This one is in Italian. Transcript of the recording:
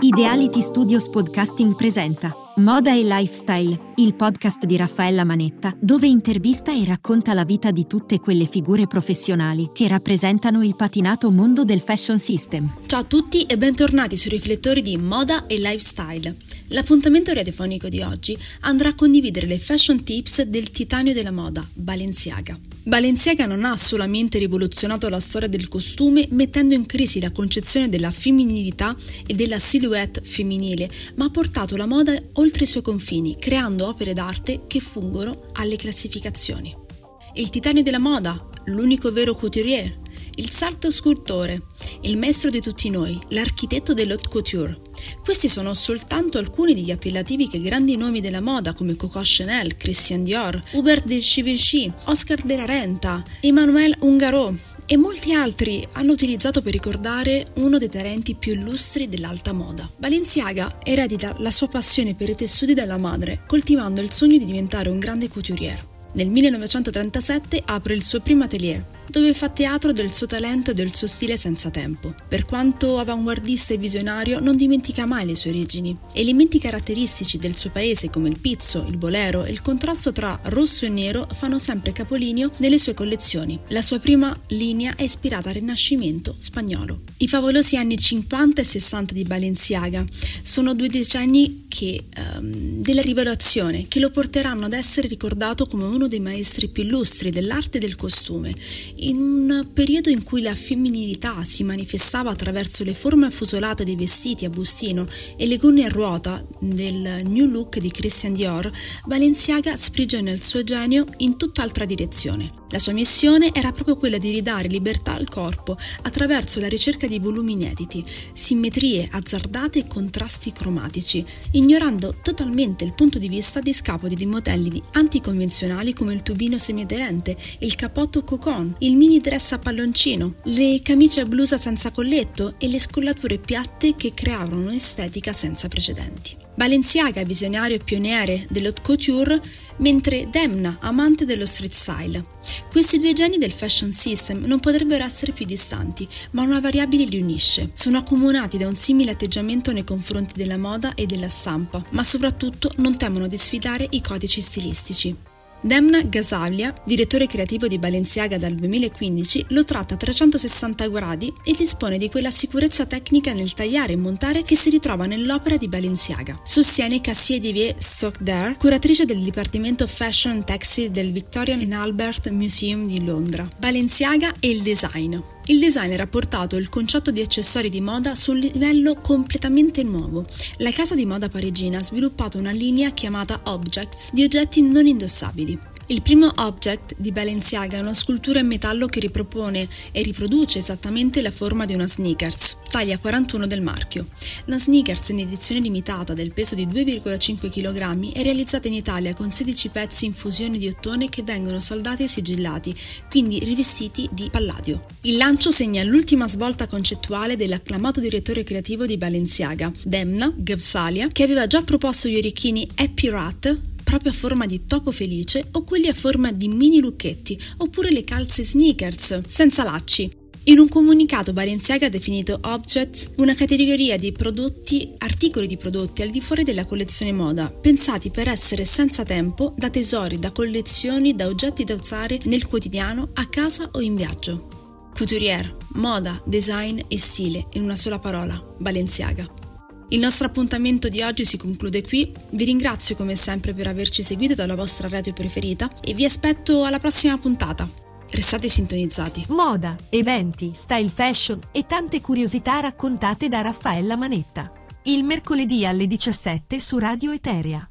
Ideality Studios Podcasting presenta Moda e Lifestyle, il podcast di Raffaella Manetta, dove intervista e racconta la vita di tutte quelle figure professionali che rappresentano il patinato mondo del fashion system. Ciao a tutti e bentornati sui riflettori di Moda e Lifestyle. L'appuntamento radiofonico di oggi andrà a condividere le fashion tips del titanio della moda, Balenciaga. Balenciaga non ha solamente rivoluzionato la storia del costume mettendo in crisi la concezione della femminilità e della silhouette femminile, ma ha portato la moda oltre i suoi confini, creando opere d'arte che fungono alle classificazioni. Il titanio della moda, l'unico vero couturier, il salto scultore, il maestro di tutti noi, l'architetto dell'haute couture, questi sono soltanto alcuni degli appellativi che grandi nomi della moda come Coco Chanel, Christian Dior, Hubert de Givenchy, Oscar de la Renta, Emmanuel Ungaro e molti altri hanno utilizzato per ricordare uno dei talenti più illustri dell'alta moda. Balenciaga eredita la sua passione per i tessuti dalla madre, coltivando il sogno di diventare un grande couturier. Nel 1937 apre il suo primo atelier, dove fa teatro del suo talento e del suo stile senza tempo. Per quanto avanguardista e visionario, non dimentica mai le sue origini. Elementi caratteristici del suo paese come il pizzo, il bolero e il contrasto tra rosso e nero fanno sempre capolineo nelle sue collezioni. La sua prima linea è ispirata al Rinascimento spagnolo. I favolosi anni 50 e 60 di Balenciaga sono due decenni che, um, della rivelazione che lo porteranno ad essere ricordato come uno dei maestri più illustri dell'arte del costume, in un periodo in cui la femminilità si manifestava attraverso le forme affusolate dei vestiti a bustino e le gonne a ruota del new look di Christian Dior, Balenciaga sprigiona il suo genio in tutt'altra direzione. La sua missione era proprio quella di ridare libertà al corpo attraverso la ricerca di volumi inediti, simmetrie azzardate e contrasti cromatici, ignorando totalmente il punto di vista di scapoli di modelli anticonvenzionali come il tubino semiaderente, il capotto cocon, il mini dress a palloncino, le camicie a blusa senza colletto e le scollature piatte che creavano un'estetica senza precedenti. Balenciaga, visionario e pioniere dell'haute couture, mentre Demna, amante dello street style. Questi due geni del fashion system non potrebbero essere più distanti, ma una variabile li unisce. Sono accomunati da un simile atteggiamento nei confronti della moda e della stampa, ma soprattutto non temono di sfidare i codici stilistici. Demna Gasavlia, direttore creativo di Balenciaga dal 2015, lo tratta a 360 gradi e dispone di quella sicurezza tecnica nel tagliare e montare che si ritrova nell'opera di Balenciaga. Sostiene Cassie Divier Stockdare, curatrice del Dipartimento Fashion Textile del Victorian and Albert Museum di Londra. Balenciaga e il design. Il designer ha portato il concetto di accessori di moda su un livello completamente nuovo. La casa di moda parigina ha sviluppato una linea chiamata Objects di oggetti non indossabili. Il primo object di Balenciaga è una scultura in metallo che ripropone e riproduce esattamente la forma di una sneakers, taglia 41 del marchio. La sneakers in edizione limitata del peso di 2,5 kg è realizzata in Italia con 16 pezzi in fusione di ottone che vengono saldati e sigillati, quindi rivestiti di palladio. Il lancio segna l'ultima svolta concettuale dell'acclamato direttore creativo di Balenciaga, Demna Gevsalia, che aveva già proposto gli orecchini Happy Rat proprio a forma di topo felice o quelli a forma di mini lucchetti oppure le calze sneakers senza lacci. In un comunicato Balenciaga ha definito Objects una categoria di prodotti, articoli di prodotti al di fuori della collezione moda, pensati per essere senza tempo, da tesori, da collezioni, da oggetti da usare nel quotidiano, a casa o in viaggio. Couturier, moda, design e stile in una sola parola, Balenciaga. Il nostro appuntamento di oggi si conclude qui, vi ringrazio come sempre per averci seguito dalla vostra radio preferita e vi aspetto alla prossima puntata. Restate sintonizzati. Moda, eventi, style fashion e tante curiosità raccontate da Raffaella Manetta. Il mercoledì alle 17 su Radio Eteria.